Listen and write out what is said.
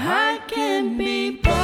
I can be.